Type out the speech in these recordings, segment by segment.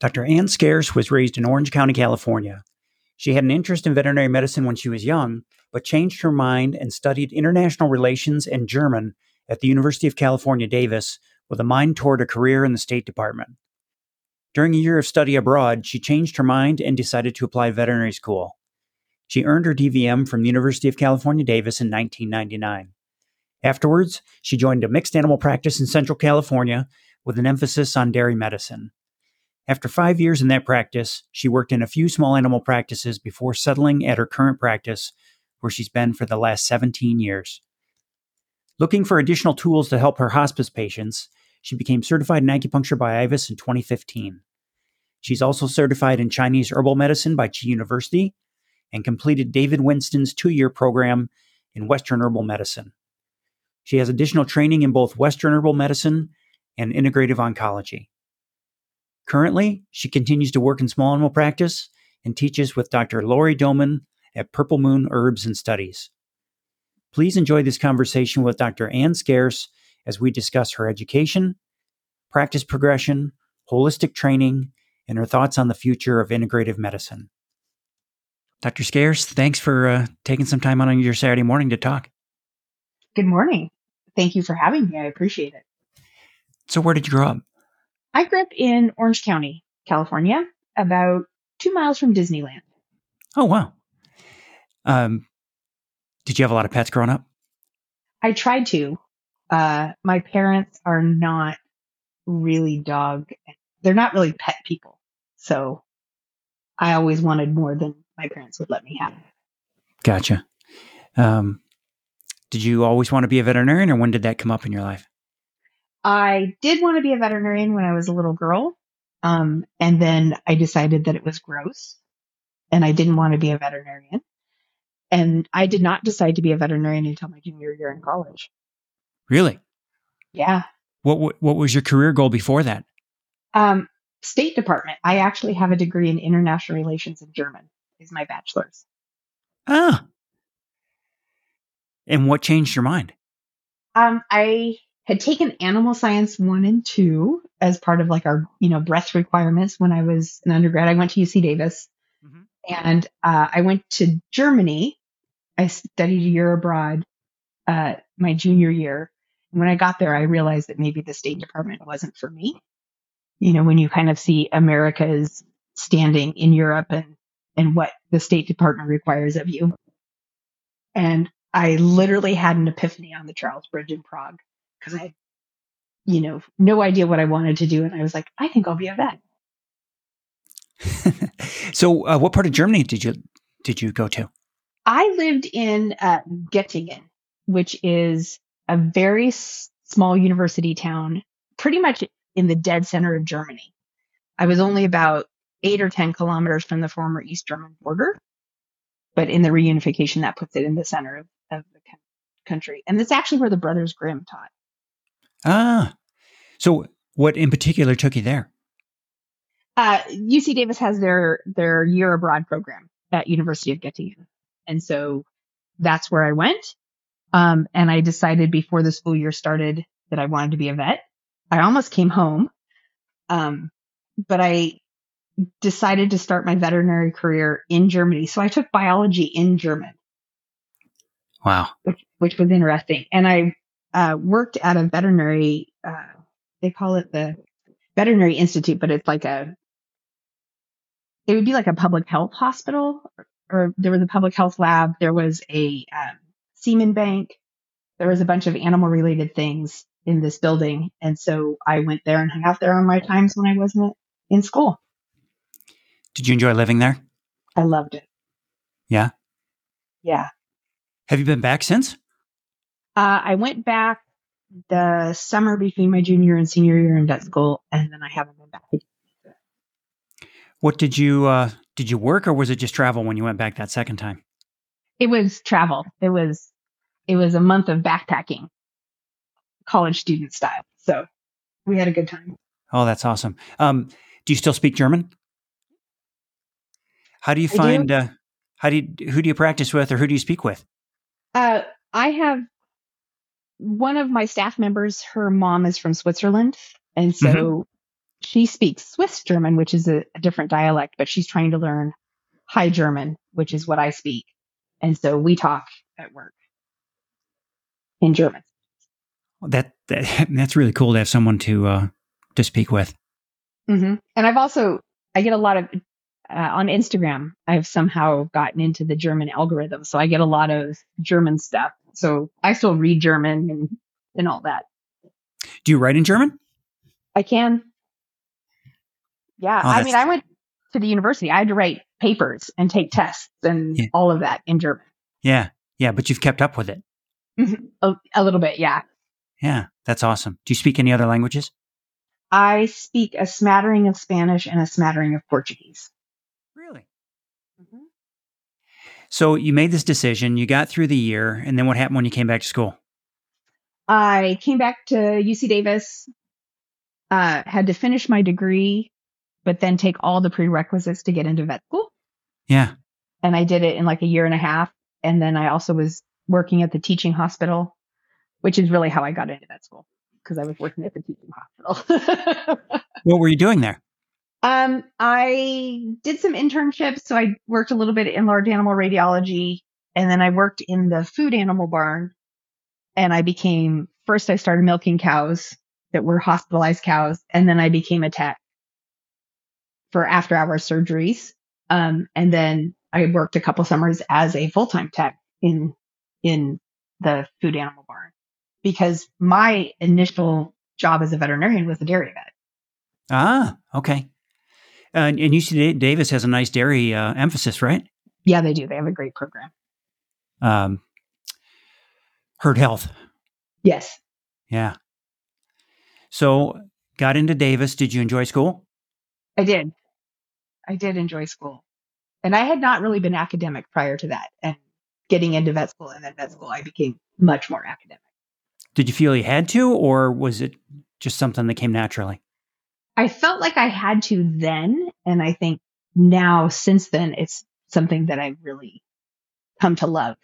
Dr. Ann Scearce was raised in Orange County, California. She had an interest in veterinary medicine when she was young, but changed her mind and studied international relations and German at the University of California, Davis, with a mind toward a career in the State Department. During a year of study abroad, she changed her mind and decided to apply to veterinary school. She earned her DVM from the University of California, Davis in 1999. Afterwards, she joined a mixed animal practice in Central California with an emphasis on dairy medicine. After five years in that practice, she worked in a few small animal practices before settling at her current practice, where she's been for the last 17 years. Looking for additional tools to help her hospice patients, she became certified in acupuncture by IVAS in 2015. She's also certified in Chinese herbal medicine by Chi University and completed David Winston's two year program in Western herbal medicine. She has additional training in both Western herbal medicine and integrative oncology. Currently, she continues to work in small animal practice and teaches with Dr. Laurie Dohmen at Purple Moon Herbs and Studies. Please enjoy this conversation with Dr. Ann Scearce as we discuss her education, practice progression, holistic training, and her thoughts on the future of integrative medicine. Dr. Scearce, thanks for uh, taking some time on your Saturday morning to talk. Good morning. Thank you for having me. I appreciate it. So, where did you grow up? I grew up in Orange County, California, about two miles from Disneyland. Oh, wow. Um, did you have a lot of pets growing up? I tried to. Uh, my parents are not really dog, they're not really pet people. So I always wanted more than my parents would let me have. Gotcha. Um, did you always want to be a veterinarian or when did that come up in your life? I did want to be a veterinarian when I was a little girl. Um, and then I decided that it was gross and I didn't want to be a veterinarian. And I did not decide to be a veterinarian until my junior year in college. Really? Yeah. What what was your career goal before that? Um, State Department. I actually have a degree in international relations in German. Is my bachelor's. Ah. And what changed your mind? Um, I had taken animal science one and two as part of like our, you know, breadth requirements when I was an undergrad. I went to UC Davis mm-hmm. and uh, I went to Germany. I studied a year abroad uh, my junior year. And when I got there, I realized that maybe the State Department wasn't for me. You know, when you kind of see America's standing in Europe and, and what the State Department requires of you. And I literally had an epiphany on the Charles Bridge in Prague because I had, you know, no idea what I wanted to do. And I was like, I think I'll be a vet. so, uh, what part of Germany did you did you go to? I lived in uh, Göttingen, which is a very s- small university town, pretty much in the dead center of Germany. I was only about eight or 10 kilometers from the former East German border, but in the reunification, that puts it in the center of, of the country. And it's actually where the Brothers Grimm taught. Ah, so what in particular took you there? Uh, UC Davis has their their year abroad program at University of Göttingen, and so that's where I went. Um, and I decided before the school year started that I wanted to be a vet. I almost came home, um, but I decided to start my veterinary career in Germany. So I took biology in German. Wow, which, which was interesting, and I uh, worked at a veterinary, uh, they call it the veterinary institute, but it's like a, it would be like a public health hospital or, or there was a public health lab. There was a um, semen bank. There was a bunch of animal related things in this building. And so I went there and hung out there on my times when I wasn't in school. Did you enjoy living there? I loved it. Yeah. Yeah. Have you been back since? Uh, I went back the summer between my junior and senior year in vet school, and then I haven't been back. What did you uh, did you work, or was it just travel when you went back that second time? It was travel. It was it was a month of backpacking, college student style. So we had a good time. Oh, that's awesome. Um, do you still speak German? How do you find? Do. Uh, how do you, who do you practice with, or who do you speak with? Uh, I have one of my staff members, her mom is from Switzerland. And so mm-hmm. she speaks Swiss German, which is a, a different dialect, but she's trying to learn High German, which is what I speak. And so we talk at work in German. That, that that's really cool to have someone to uh, to speak with. Mm-hmm. And I've also I get a lot of uh, on Instagram. I've somehow gotten into the German algorithm, so I get a lot of German stuff. So I still read German and and all that. Do you write in German? I can. Yeah, oh, I mean, I went to the university. I had to write papers and take tests and yeah. all of that in German. Yeah, yeah, but you've kept up with it. Mm-hmm. a, a little bit, yeah. Yeah, that's awesome. Do you speak any other languages? I speak a smattering of Spanish and a smattering of Portuguese. Really? Mm-hmm. So you made this decision, you got through the year, and then what happened when you came back to school? I came back to UC Davis, uh, had to finish my degree, but then take all the prerequisites to get into vet school. Yeah. And I did it in like a year and a half. And then I also was working at the teaching hospital, which is really how I got into vet school because I was working at the teaching hospital. what were you doing there? Um, I did some internships. So I worked a little bit in large animal radiology and then I worked in the food animal barn and I became, first I started milking cows that were hospitalized cows. And then I became a tech for after hours surgeries. Um, and then I worked a couple summers as a full time tech in, in the food animal barn because my initial job as a veterinarian was a dairy vet. Ah, okay. Uh, and UC Davis has a nice dairy uh, emphasis, right? Yeah, they do. They have a great program. Um, herd health. Yes. Yeah. So, got into Davis. Did you enjoy school? I did. I did enjoy school. And I had not really been academic prior to that. And getting into vet school and then vet school, I became much more academic. Did you feel you had to, or was it just something that came naturally? I felt like I had to then. And I think now, since then, it's something that I've really come to love.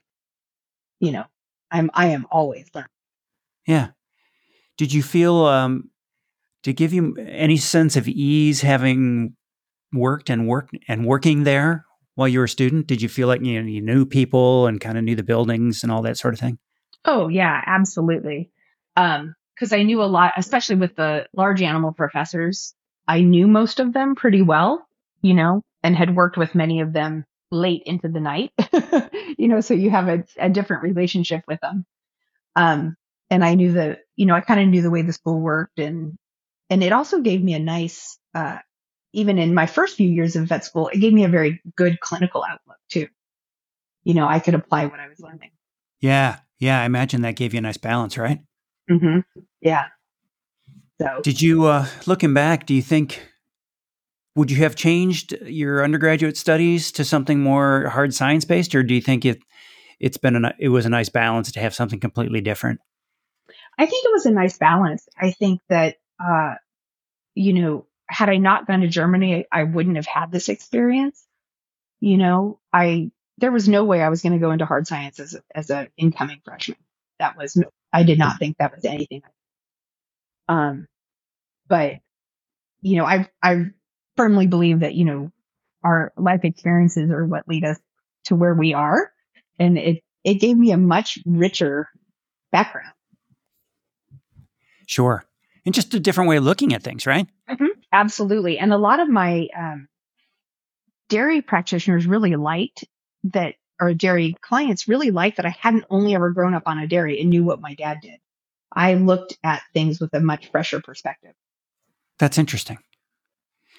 You know, I'm, I am always learning. Yeah. Did you feel, um, to give you any sense of ease having worked and worked and working there while you were a student? Did you feel like you, know, you knew people and kind of knew the buildings and all that sort of thing? Oh yeah, absolutely. Um, because I knew a lot, especially with the large animal professors. I knew most of them pretty well, you know, and had worked with many of them late into the night, you know, so you have a, a different relationship with them. Um, and I knew the, you know, I kind of knew the way the school worked and, and it also gave me a nice, uh, even in my first few years of vet school, it gave me a very good clinical outlook too. You know, I could apply what I was learning. Yeah. Yeah. I imagine that gave you a nice balance, right? Mm-hmm. Yeah. So did you, uh, looking back, do you think, would you have changed your undergraduate studies to something more hard science based, or do you think it, it's been a, it was a nice balance to have something completely different? I think it was a nice balance. I think that, uh, you know, had I not gone to Germany, I, I wouldn't have had this experience. You know, I, there was no way I was going to go into hard science as, as an incoming freshman. That was, no, I did not think that was anything. Um, but, you know, I, I firmly believe that, you know, our life experiences are what lead us to where we are. And it, it gave me a much richer background. Sure. And just a different way of looking at things, right? Mm-hmm. Absolutely. And a lot of my um, dairy practitioners really liked that, or dairy clients really liked that I hadn't only ever grown up on a dairy and knew what my dad did. I looked at things with a much fresher perspective. That's interesting.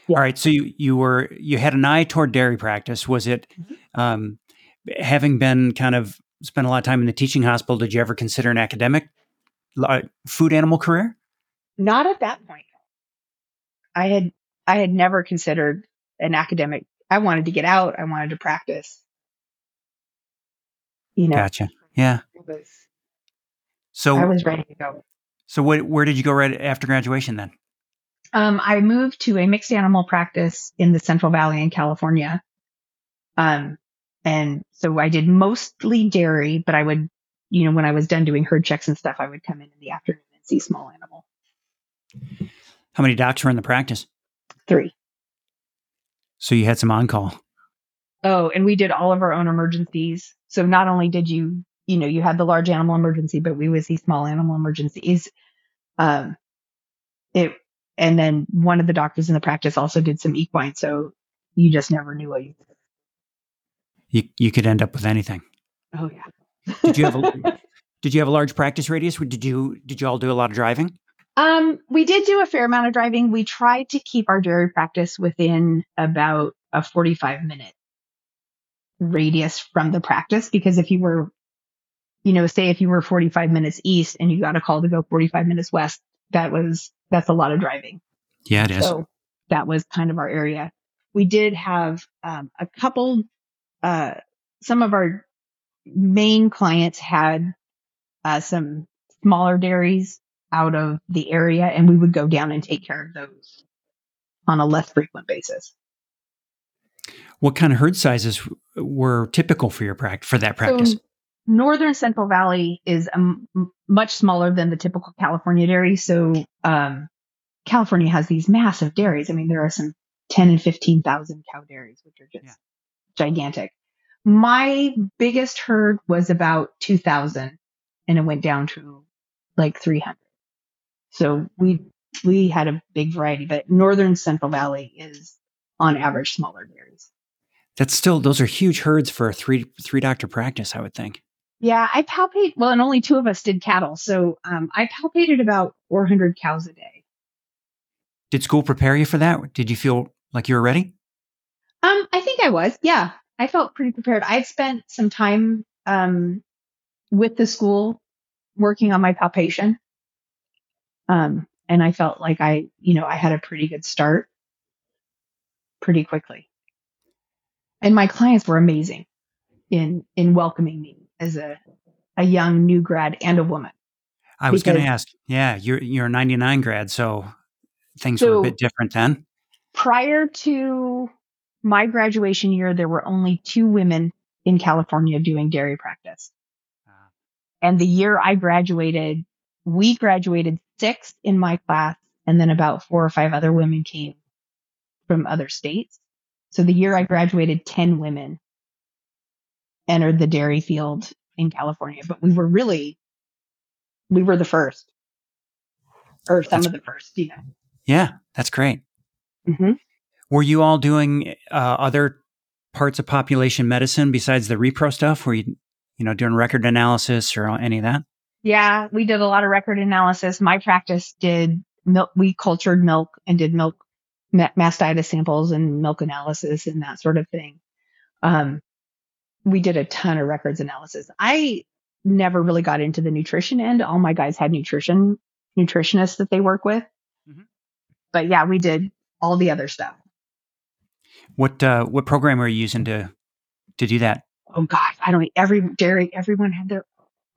Yeah. All right. So you, you were, you had an eye toward dairy practice. Was it, mm-hmm. um, having been kind of spent a lot of time in the teaching hospital, did you ever consider an academic uh, food animal career? Not at that point. I had I had never considered an academic. I wanted to get out. I wanted to practice. You know. Gotcha. Yeah. Was, so I was ready to go. So what, where did you go right after graduation then? Um, I moved to a mixed animal practice in the Central Valley in California. Um, and so I did mostly dairy, but I would, you know, when I was done doing herd checks and stuff, I would come in in the afternoon and see small animal. How many docs were in the practice? Three. So you had some on call. Oh, and we did all of our own emergencies. So not only did you, you know, you had the large animal emergency, but we would see small animal emergencies. Um, it, and then one of the doctors in the practice also did some equine. So you just never knew what you. You you could end up with anything. Oh yeah. did you have a Did you have a large practice radius? Did you Did you all do a lot of driving? Um, we did do a fair amount of driving. We tried to keep our dairy practice within about a 45 minute radius from the practice because if you were, you know, say if you were 45 minutes east and you got a call to go 45 minutes west, that was, that's a lot of driving. Yeah, it is. So that was kind of our area. We did have um, a couple, uh, some of our main clients had uh, some smaller dairies out of the area and we would go down and take care of those on a less frequent basis. What kind of herd sizes were typical for your practice for that practice? So Northern Central Valley is um, much smaller than the typical California dairy. So um, California has these massive dairies. I mean, there are some 10 and 15,000 cow dairies, which are just yeah. gigantic. My biggest herd was about 2,000 and it went down to like 300. So we we had a big variety, but northern Central Valley is on average smaller dairies. That's still those are huge herds for a three three doctor practice, I would think. Yeah, I palpate well, and only two of us did cattle, so um, I palpated about 400 cows a day. Did school prepare you for that? Did you feel like you were ready? Um, I think I was. Yeah, I felt pretty prepared. I'd spent some time um, with the school working on my palpation. Um, and I felt like I, you know, I had a pretty good start pretty quickly. And my clients were amazing in, in welcoming me as a, a young new grad and a woman. I was going to ask, yeah, you're, you're a 99 grad. So things so were a bit different then. Prior to my graduation year, there were only two women in California doing dairy practice. Uh, and the year I graduated, we graduated sixth in my class, and then about four or five other women came from other states. So the year I graduated, 10 women entered the dairy field in California, but we were really, we were the first or some that's, of the first, you know. Yeah, that's great. Mm-hmm. Were you all doing uh, other parts of population medicine besides the repro stuff? Were you, you know, doing record analysis or any of that? Yeah, we did a lot of record analysis. My practice did milk. We cultured milk and did milk mastitis samples and milk analysis and that sort of thing. Um, we did a ton of records analysis. I never really got into the nutrition end. All my guys had nutrition nutritionists that they work with. Mm-hmm. But yeah, we did all the other stuff. What uh, what program are you using to to do that? Oh gosh, I don't. Every dairy, everyone had their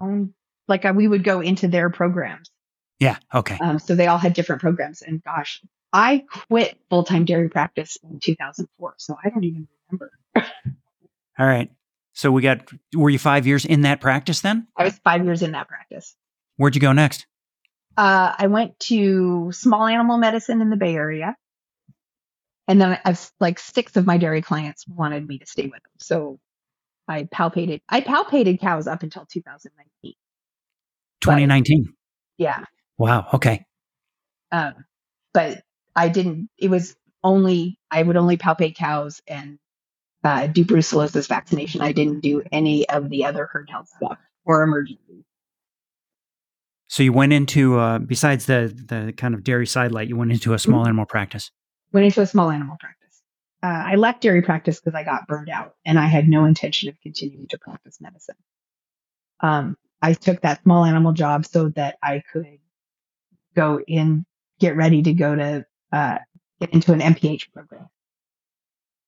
own like uh, we would go into their programs. Yeah. Okay. Um, so they all had different programs. And gosh, I quit full time dairy practice in 2004. So I don't even remember. all right. So we got, were you five years in that practice then? I was five years in that practice. Where'd you go next? Uh, I went to small animal medicine in the Bay Area. And then I've like six of my dairy clients wanted me to stay with them. So I palpated, I palpated cows up until 2019. 2019. But, yeah. Wow. Okay. Um, but I didn't, it was only, I would only palpate cows and uh, do brucellosis vaccination. I didn't do any of the other herd health stuff or emergency. So you went into, uh, besides the, the kind of dairy sidelight, you went into a small mm-hmm. animal practice. Went into a small animal practice. Uh, I left dairy practice because I got burned out and I had no intention of continuing to practice medicine. Um, I took that small animal job so that I could go in, get ready to go to uh, get into an MPH program.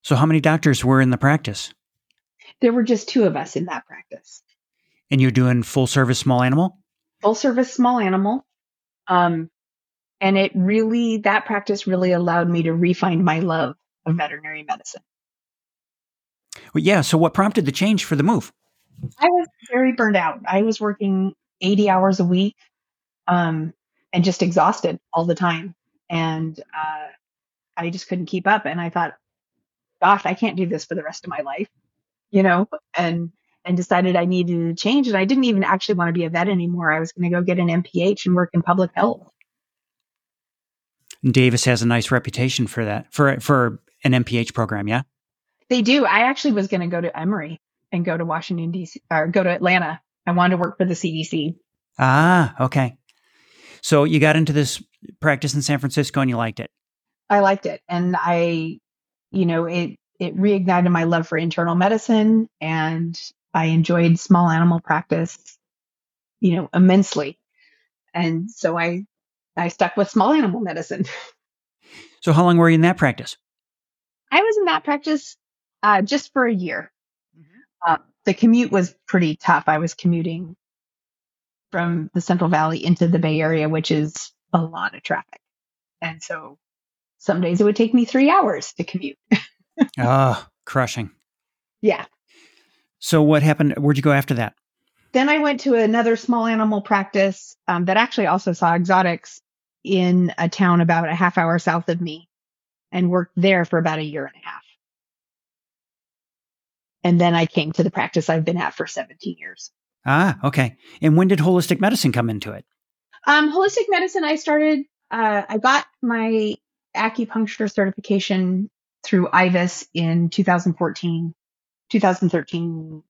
So, how many doctors were in the practice? There were just two of us in that practice. And you're doing full service small animal? Full service small animal. Um, and it really, that practice really allowed me to refine my love of veterinary medicine. Well, yeah. So, what prompted the change for the move? I was very burned out. I was working 80 hours a week um, and just exhausted all the time. And uh, I just couldn't keep up. And I thought, gosh, I can't do this for the rest of my life, you know, and, and decided I needed to change. And I didn't even actually want to be a vet anymore. I was going to go get an MPH and work in public health. Davis has a nice reputation for that, for, for an MPH program. Yeah. They do. I actually was going to go to Emory and go to Washington, D.C., or go to Atlanta. I wanted to work for the CDC. Ah, okay. So you got into this practice in San Francisco and you liked it. I liked it. And I, you know, it, it reignited my love for internal medicine and I enjoyed small animal practice, you know, immensely. And so I, I stuck with small animal medicine. So how long were you in that practice? I was in that practice uh, just for a year. Mm-hmm. Uh, the commute was pretty tough. I was commuting from the Central Valley into the Bay Area, which is a lot of traffic. And so some days it would take me three hours to commute. Ah, oh, crushing. Yeah. So what happened? Where'd you go after that? Then I went to another small animal practice um, that actually also saw exotics in a town about a half hour south of me and worked there for about a year and a half. And then I came to the practice I've been at for 17 years. Ah, okay. And when did holistic medicine come into it? Um, holistic medicine, I started, uh, I got my acupuncture certification through IVAS in 2014, 2013,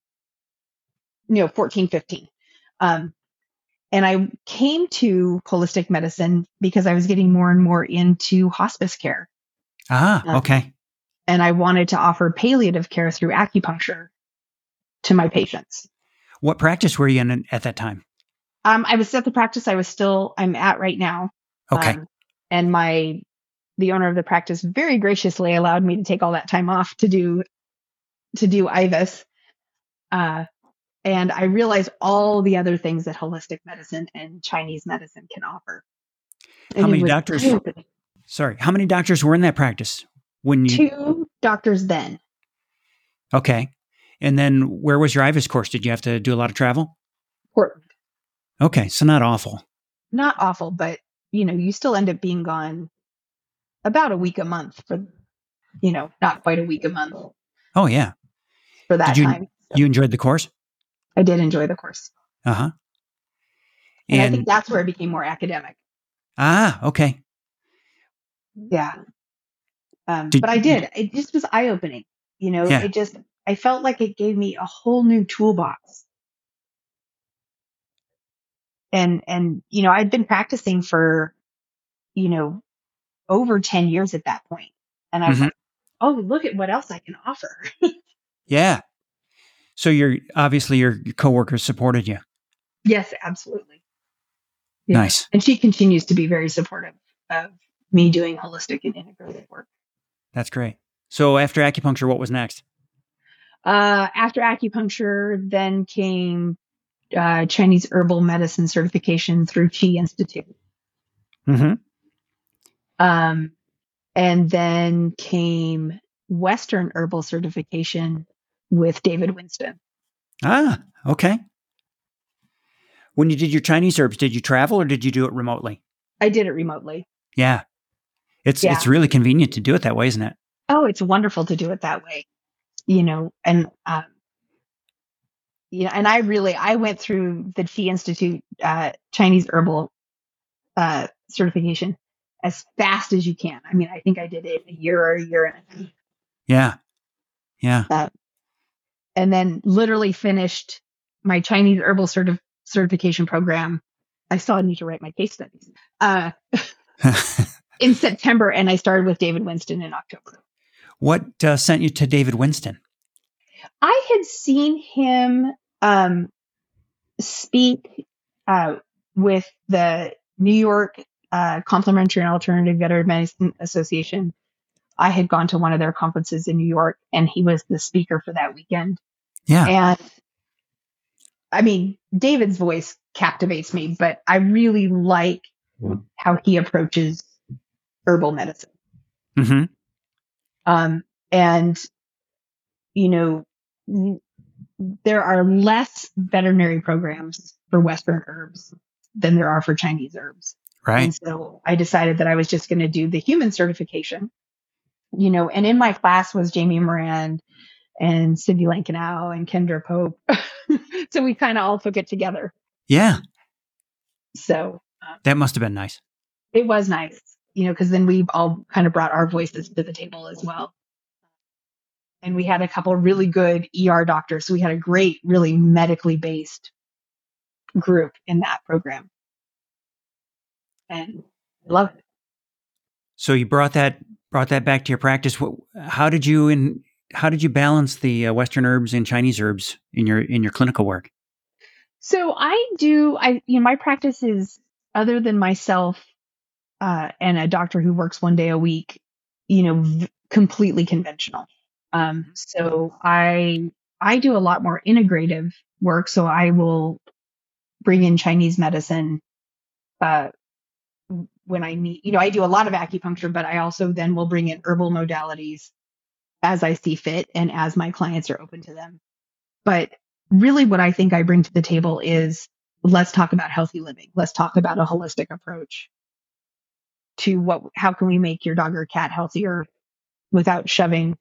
you know, 14, 15. Um, and I came to holistic medicine because I was getting more and more into hospice care. Ah, um, okay. And I wanted to offer palliative care through acupuncture to my patients. What practice were you in at that time? Um, I was at the practice I was still I'm at right now. Okay. Um, and my the owner of the practice very graciously allowed me to take all that time off to do to do IVAS. Uh, and I realized all the other things that holistic medicine and Chinese medicine can offer. And how many doctors? Sorry, how many doctors were in that practice when you? Two doctors then. Okay. And then where was your IVAS course? Did you have to do a lot of travel? Portland. Okay, so not awful. Not awful, but you know, you still end up being gone about a week a month for you know, not quite a week a month. Oh yeah. For that you, time. So. You enjoyed the course? I did enjoy the course. Uh-huh. And, and I think that's where it became more academic. Ah, okay. Yeah. Um, did, but I did. It just was eye opening. You know, yeah. it just I felt like it gave me a whole new toolbox. And, and, you know, I'd been practicing for, you know, over 10 years at that point. And I was mm-hmm. like, oh, look at what else I can offer. yeah. So you're obviously your, your coworkers supported you. Yes, absolutely. Yeah. Nice. And she continues to be very supportive of me doing holistic and integrative work. That's great. So after acupuncture, what was next? Uh, after acupuncture, then came uh, Chinese herbal medicine certification through Chi Institute. Mm-hmm. Um, and then came Western herbal certification with David Winston. Ah, okay. When you did your Chinese herbs, did you travel or did you do it remotely? I did it remotely. Yeah. It's yeah. it's really convenient to do it that way, isn't it? Oh, it's wonderful to do it that way you know, and, um, you know, and I really, I went through the Chi Institute, uh, Chinese herbal, uh, certification as fast as you can. I mean, I think I did it a year or a year and a half. Yeah. Yeah. Uh, and then literally finished my Chinese herbal certi- certification program. I saw still need to write my case studies. Uh, in September, and I started with David Winston in October. What uh, sent you to David Winston? I had seen him um, speak uh, with the New York uh, Complementary and Alternative Veterinary Medicine Association. I had gone to one of their conferences in New York, and he was the speaker for that weekend. Yeah. And I mean, David's voice captivates me, but I really like how he approaches herbal medicine. Mm-hmm. Um, and, you know, there are less veterinary programs for Western herbs than there are for Chinese herbs. Right. And so I decided that I was just going to do the human certification you know, and in my class was Jamie Moran and Cindy Lankenau and Kendra Pope. so we kind of all took it together. Yeah. So um, that must have been nice. It was nice, you know, because then we all kind of brought our voices to the table as well. And we had a couple really good ER doctors. So we had a great, really medically based group in that program. And I love it. So you brought that brought that back to your practice. What? How did you in how did you balance the uh, Western herbs and Chinese herbs in your in your clinical work? So I do. I you know my practice is other than myself uh, and a doctor who works one day a week. You know, v- completely conventional. Um, so I I do a lot more integrative work. So I will bring in Chinese medicine uh, when I need. You know, I do a lot of acupuncture, but I also then will bring in herbal modalities as I see fit and as my clients are open to them. But really what I think I bring to the table is let's talk about healthy living. Let's talk about a holistic approach to what, how can we make your dog or cat healthier without shoving,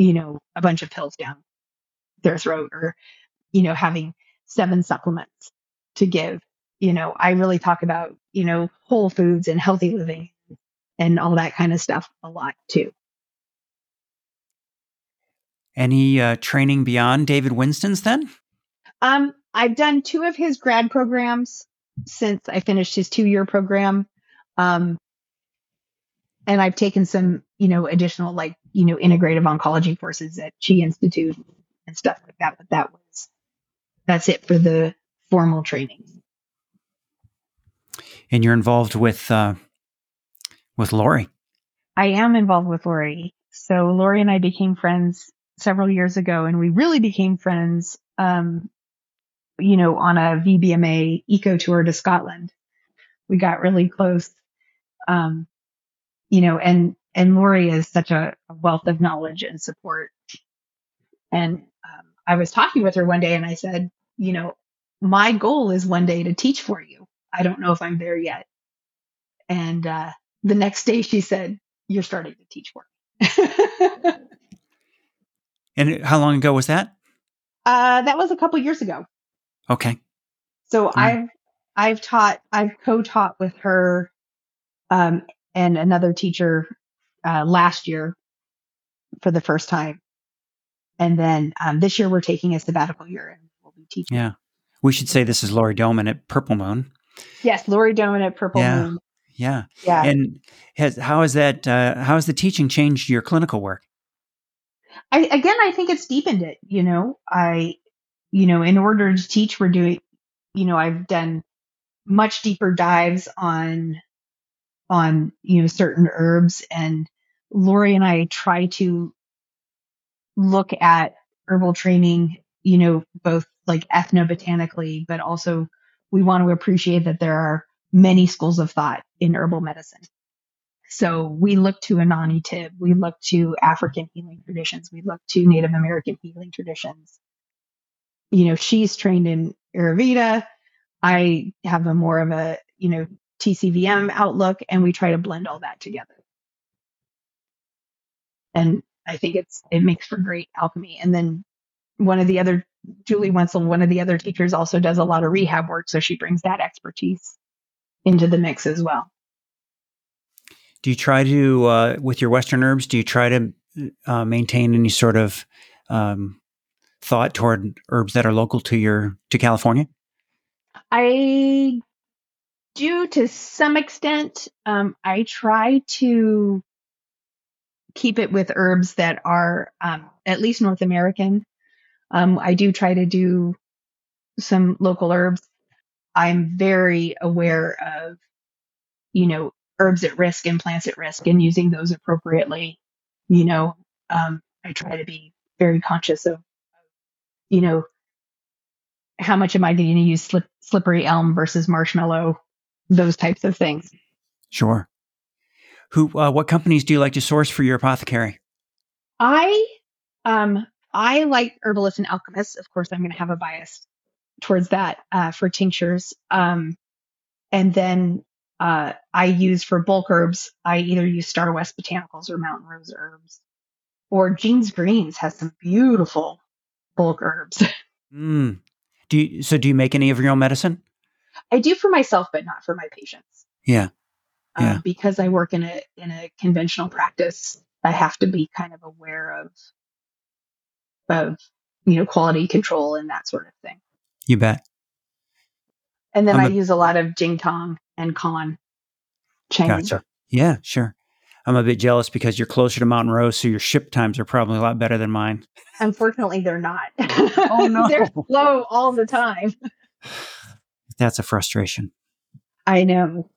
you know, a bunch of pills down their throat or, you know, having seven supplements to give. You know, I really talk about, you know, whole foods and healthy living and all that kind of stuff a lot too. Any uh, training beyond David Winston's then? Um, I've done two of his grad programs since I finished his two year program. Um, and I've taken some, you know, additional like, you know, integrative oncology courses at Chi Institute and stuff like that. But that was, that's it for the formal training. And you're involved with, uh, with Laurie. I am involved with Laurie. So Laurie and I became friends several years ago, and we really became friends. Um, you know, on a VBMA eco tour to Scotland, we got really close. Um, you know, and and Laurie is such a, a wealth of knowledge and support. And um, I was talking with her one day, and I said, you know, my goal is one day to teach for you. I don't know if I'm there yet. And uh, the next day, she said, "You're starting to teach for me." And how long ago was that? Uh, that was a couple years ago. Okay. So mm. I've I've taught I've co-taught with her um, and another teacher uh, last year for the first time, and then um, this year we're taking a sabbatical year and we'll be teaching. Yeah, we should say this is Laurie Dohmen at Purple Moon. Yes, Laurie Dohmen at Purple yeah. Moon. Yeah, yeah. And has how has that uh, how has the teaching changed your clinical work? I, again, I think it's deepened it. You know, I, you know, in order to teach, we're doing, you know, I've done much deeper dives on, on, you know, certain herbs and Laurie and I try to look at herbal training, you know, both like ethnobotanically, but also we want to appreciate that there are many schools of thought in herbal medicine. So we look to Unani Tibb, we look to African healing traditions, we look to Native American healing traditions. You know, she's trained in Ayurveda. I have a more of a, you know, TCVM outlook, and we try to blend all that together. And I think it's it makes for great alchemy. And then one of the other Julie Wenzel, one of the other teachers, also does a lot of rehab work, so she brings that expertise into the mix as well. Do you try to, uh, with your Western herbs, do you try to uh, maintain any sort of um, thought toward herbs that are local to your to California? I do to some extent. Um, I try to keep it with herbs that are um, at least North American. Um, I do try to do some local herbs. I'm very aware of, you know, herbs at risk and plants at risk and using those appropriately. You know, um, I try to be very conscious of, you know, how much am I going to use slip, slippery elm versus marshmallow, those types of things. Sure. Who, uh, what companies do you like to source for your apothecary? I, um, I like herbalists and alchemists. Of course, I'm going to have a bias towards that uh, for tinctures. Um, and then uh, I use for bulk herbs, I either use Starwest Botanicals or Mountain Rose herbs. Or Jean's Greens has some beautiful bulk herbs. Mm. Do you, so? Do you make any of your own medicine? I do for myself, but not for my patients. Yeah, Um, Yeah. because I work in a in a conventional practice, I have to be kind of aware of of you know quality control and that sort of thing. you bet. And then I'm I a- use a lot of Jing Tang and Con Chinese. Gotcha. Yeah, sure. I'm a bit jealous because you're closer to Mountain Rose, so your ship times are probably a lot better than mine. Unfortunately, they're not. Oh, no. they're slow all the time. That's a frustration. I know.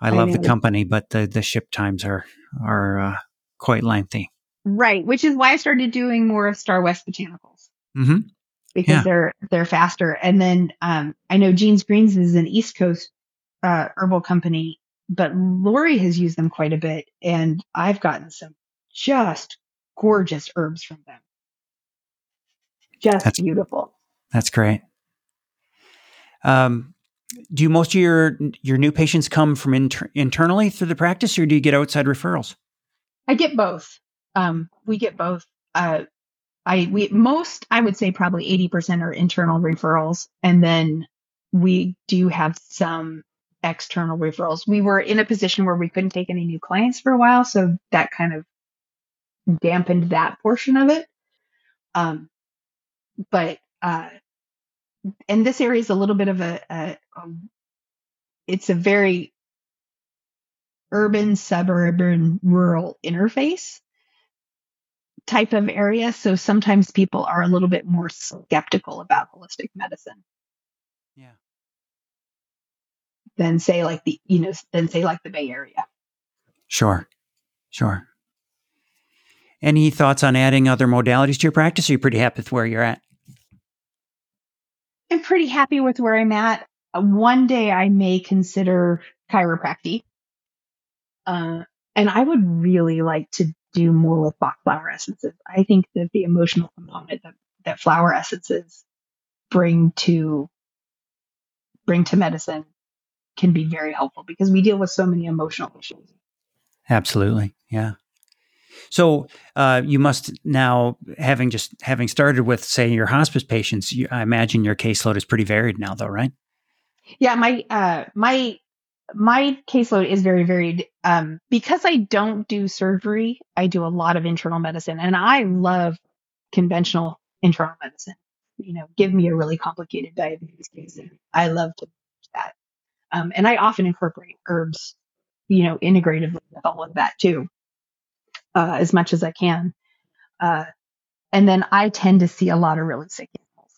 I I love the company, but the, the ship times are are uh, quite lengthy. Right, which is why I started doing more of Starwest Botanicals hmm because Yeah. they're they're faster. And then um, I know Jean's Greens is an East Coast uh, herbal company, but Laurie has used them quite a bit, and I've gotten some just gorgeous herbs from them. Just That's- beautiful. That's great. Um, do most of your your new patients come from inter- internally through the practice, or do you get outside referrals? I get both. Um, we get both. Uh, I we most I would say probably eighty percent are internal referrals, and then we do have some external referrals. We were in a position where we couldn't take any new clients for a while, so that kind of dampened that portion of it. Um, but uh, and this area is a little bit of a, a, a it's a very urban, suburban, rural interface type of area. So sometimes people are a little bit more skeptical about holistic medicine Yeah. than say like the, you know, than say like the Bay Area. Sure, sure. Any thoughts on adding other modalities to your practice? Are you pretty happy with where you're at? I'm pretty happy with where I'm at. Uh, One day I may consider chiropractic. Uh, and I would really like to do more with Bach flower essences. I think that the emotional component that, that flower essences bring to bring to medicine can be very helpful because we deal with so many emotional issues. Absolutely, yeah. So uh, you must now, having just having started with, say, your hospice patients, you, I imagine your caseload is pretty varied now, though, right? Yeah, my uh my my caseload is very varied. Um because I don't do surgery, I do a lot of internal medicine and I love conventional internal medicine. You know, give me a really complicated diabetes case. I love to do that. Um and I often incorporate herbs, you know, integratively with all of that too. Uh as much as I can. Uh and then I tend to see a lot of really sick animals.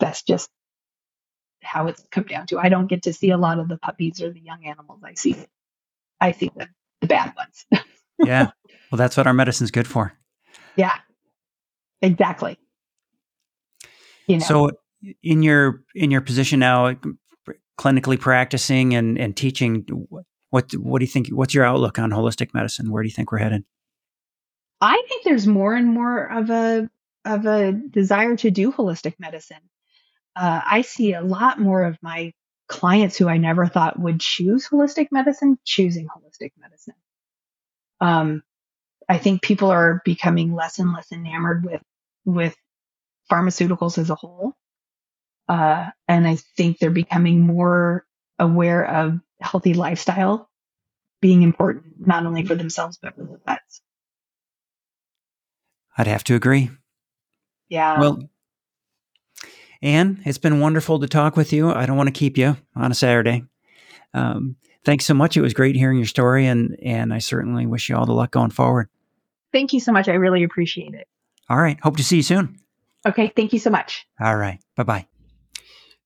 That's just how it's come down to. I don't get to see a lot of the puppies or the young animals. I see, I see the, the bad ones. Yeah. well, that's what our medicine's good for. yeah, exactly. You know, So, in your in your position now, clinically practicing and and teaching, what what do you think? What's your outlook on holistic medicine? Where do you think we're headed? I think there's more and more of a of a desire to do holistic medicine. Uh, I see a lot more of my clients who I never thought would choose holistic medicine choosing holistic medicine. Um, I think people are becoming less and less enamored with with pharmaceuticals as a whole, uh, and I think they're becoming more aware of healthy lifestyle being important not only for themselves but for their pets. I'd have to agree. Yeah. Well, Ann, it's been wonderful to talk with you. I don't want to keep you on a Saturday. Um, thanks so much. It was great hearing your story, and and I certainly wish you all the luck going forward. Thank you so much. I really appreciate it. All right. Hope to see you soon. Okay. Thank you so much. All right. Bye bye.